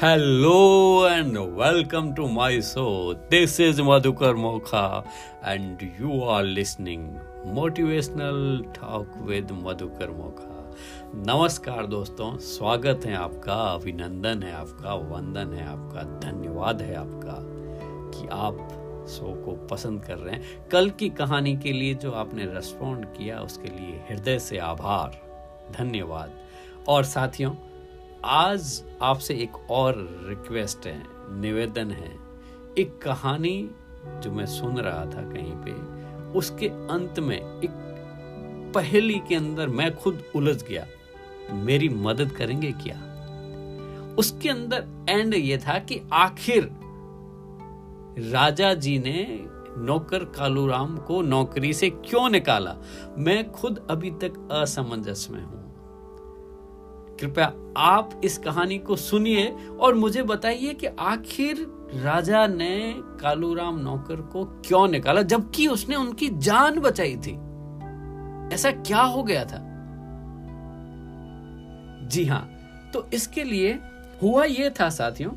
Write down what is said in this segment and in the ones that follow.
Hello and welcome to my show. This is Madhukar Mokha and you are listening Motivational Talk with Madhukar Mokha. नमस्कार दोस्तों, स्वागत है आपका, अभिनंदन है आपका, वंदन है आपका, धन्यवाद है आपका कि आप शो को पसंद कर रहे हैं कल की कहानी के लिए जो आपने रेस्पॉन्ड किया, उसके लिए हृदय से आभार, धन्यवाद और साथियों आज आपसे एक और रिक्वेस्ट है, निवेदन है। एक कहानी जो मैं सुन रहा था कहीं पे, उसके अंत में एक पहेली के अंदर मैं खुद उलझ गया। मेरी मदद करेंगे क्या? उसके अंदर एंड ये था कि आखिर राजा जी ने नौकर कालूराम को नौकरी से क्यों निकाला? मैं खुद अभी तक असमंजस में हूँ। कृपया आप इस कहानी को सुनिए और मुझे बताइए कि आखिर राजा ने कालूराम नौकर को क्यों निकाला, जबकि उसने उनकी जान बचाई थी। ऐसा क्या हो गया था? जी हाँ तो इसके लिए हुआ यह था साथियों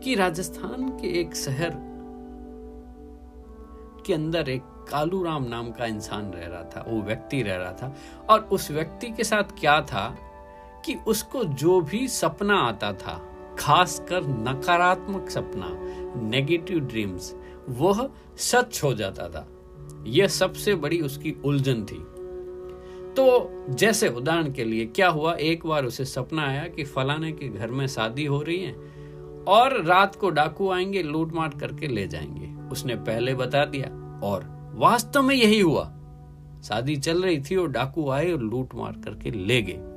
कि राजस्थान के एक शहर के अंदर एक कालूराम नाम का इंसान रह रहा था, वो व्यक्ति रह रहा था। और उस व्यक्ति के साथ क्या था कि उसको जो भी सपना आता था, खासकर नकारात्मक सपना नेगेटिव ड्रीम्स वह सच हो जाता था। यह सबसे बड़ी उसकी उलझन थी। तो जैसे उदाहरण के लिए, क्या हुआ? एक बार उसे सपना आया कि फलाने के घर में शादी हो रही है और रात को डाकू आएँगे लूट मार करके ले जाएँगे। उसने पहले बता दिया और वास्तव में यही हुआ। शादी चल रही थी और डाकू आए और लूट मार करके ले गए।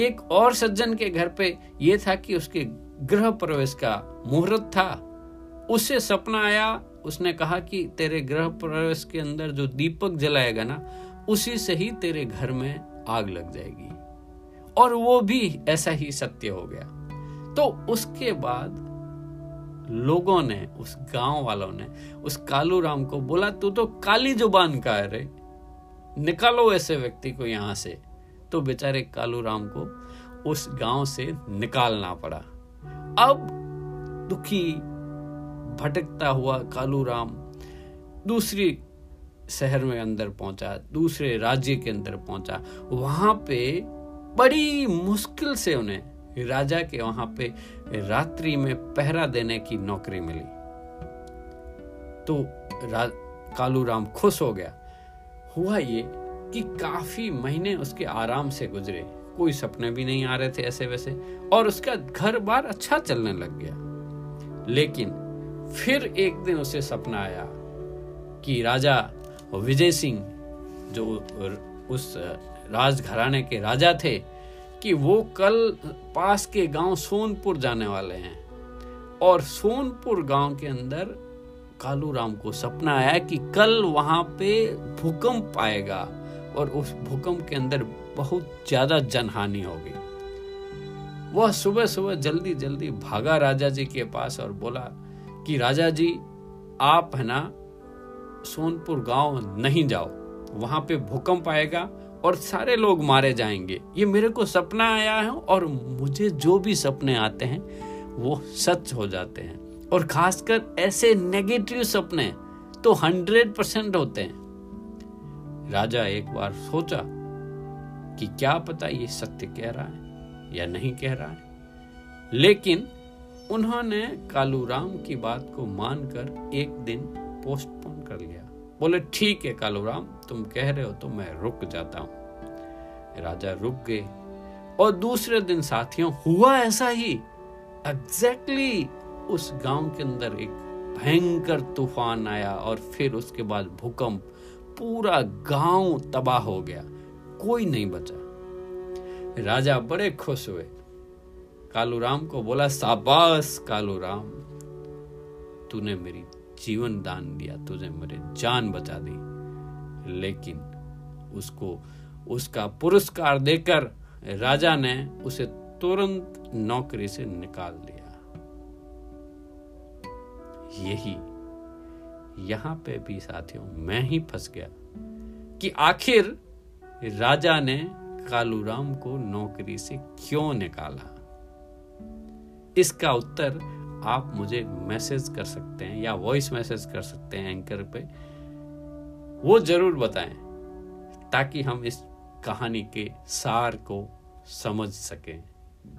एक और सज्जन के घर पे यह था कि उसके गृह प्रवेश का मुहूर्त था। उससे सपना आया, उसने कहा कि तेरे गृह प्रवेश के अंदर जो दीपक जलाएगा ना, उसी से ही तेरे घर में आग लग जाएगी। और वो भी ऐसा ही सत्य हो गया। तो उसके बाद लोगों ने, उस गाँव वालों ने, उस कालू राम को बोला, तू तो काली ज़ुबान का है रे। निकालो ऐसे व्यक्ति को यहाँ से। तो बेचारे कालू राम को उस गाँव से निकालना पड़ा। अब दुखी, भटकता हुआ कालू राम दूसरी शहर में अंदर पहुँचा, दूसरे राज्य के अंदर पहुँचा। वहाँ पे बड़ी मुश्किल से उन्हें राजा के वहाँ पे रात्रि में पहरा देने की नौकरी मिली। तो कालू राम खुश हो गया। हुआ ये कि काफ़ी महीने उसके आराम से गुजरे। कोई सपने भी नहीं आ रहे थे ऐसे वैसे, और उसका घर बार अच्छा चलने लग गया। लेकिन फिर एक दिन उसे सपना आया कि राजा विजय सिंह, जो उस राजघराने के राजा थे कि वो कल पास के गाँव सोनपुर जाने वाले हैं। और सोनपुर गाँव के अंदर कालू राम को सपना आया कि कल वहाँ पे भूकंप आएगा और उस भूकंप के अंदर बहुत ज़्यादा जनहानि होगी। वह सुबह सुबह जल्दी जल्दी भागा राजा जी के पास और बोला कि राजा जी आप है ना, सोनपुर गाँव नहीं जाओ। वहाँ पे भूकंप आएगा और सारे लोग मारे जाएँगे। ये मेरे को सपना आया है और मुझे जो भी सपने आते हैं, वो सच हो जाते हैं। और खासकर ऐसे नेगेटिव सपने तो हंड्रेड परसेंट होते हैं। राजा एक बार सोचा कि क्या पता ये सत्य कह रहा है या नहीं कह रहा है। लेकिन उन्होंने कालूराम की बात को मानकर एक दिन पोस्टपोन कर लिया। बोले, ठीक है कालूराम, तुम कह रहे हो तो मैं रुक जाता हूँ. राजा रुक गए। और दूसरे दिन साथियों, हुआ ऐसा ही। एग्जैक्टली exactly उस गाँव के अंदर एक भयंकर तूफ़ान आया और फिर उसके बाद भूकंप पूरा गाँव तबाह हो गया। कोई नहीं बचा। राजा बड़े खुश हुए। कालूराम को बोला साबास कालूराम, तूने मेरी जीवन दान दिया, तुझे मेरे जान बचा दी। लेकिन उसको, उसका पुरस्कार देकर राजा ने उसे तुरंत नौकरी से निकाल दिया। यही, यहाँ पे भी साथियों, मैं ही फंस गया कि आखिर राजा ने कालूराम को नौकरी से क्यों निकाला? इसका उत्तर आप मुझे मैसेज कर सकते हैं या वॉइस मैसेज कर सकते हैं एंकर पे, वो ज़रूर बताएँ, ताकि हम इस कहानी के सार को समझ सकें,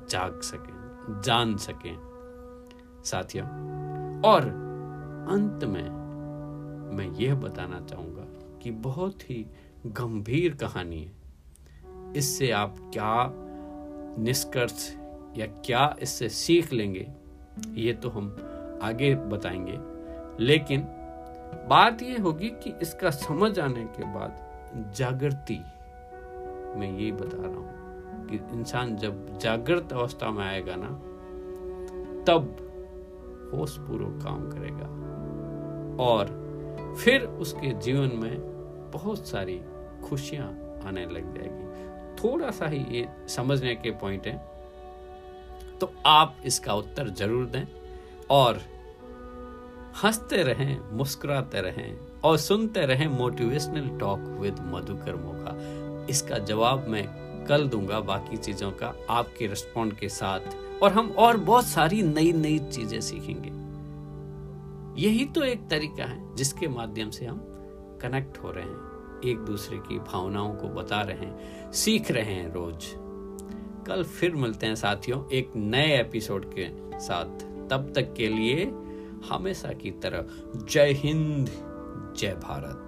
जाग सकें, जान सकें। साथियों, और अंत में मैं यह बताना चाहूँगा कि बहुत ही गंभीर कहानी है। इससे आप क्या निष्कर्ष या क्या इससे सीख लेंगे ये तो हम आगे बताएँगे। लेकिन बात यह होगी कि इसका समझ आने के बाद जागृति मैं यही बता रहा हूँ कि इंसान जब जागृत अवस्था में आएगा ना, तब होश पूर्वक काम करेगा। और फिर उसके जीवन में बहुत सारी खुशियाँ आने लग जाएगी। थोड़ा सा ही ये समझने के पॉइंट है। तो आप इसका उत्तर ज़रूर दें। और हँसते रहें, मुस्कुराते रहें, और सुनते रहें motivational talk with Madhukar Mokha इसका जवाब मैं कल दूँगा बाकी चीज़ों का आपके रिस्पॉन्ड के साथ। और हम और बहुत सारी नई नई चीज़ें सीखेंगे। यही तो एक तरीका है जिसके माध्यम से हम कनेक्ट हो रहे हैं। एक दूसरे की भावनाओं को बता रहे हैं, सीख रहे हैं रोज। कल फिर मिलते हैं साथियों एक नए एपिसोड के साथ। तब तक के लिए हमेशा की तरह जय हिंद, जय भारत।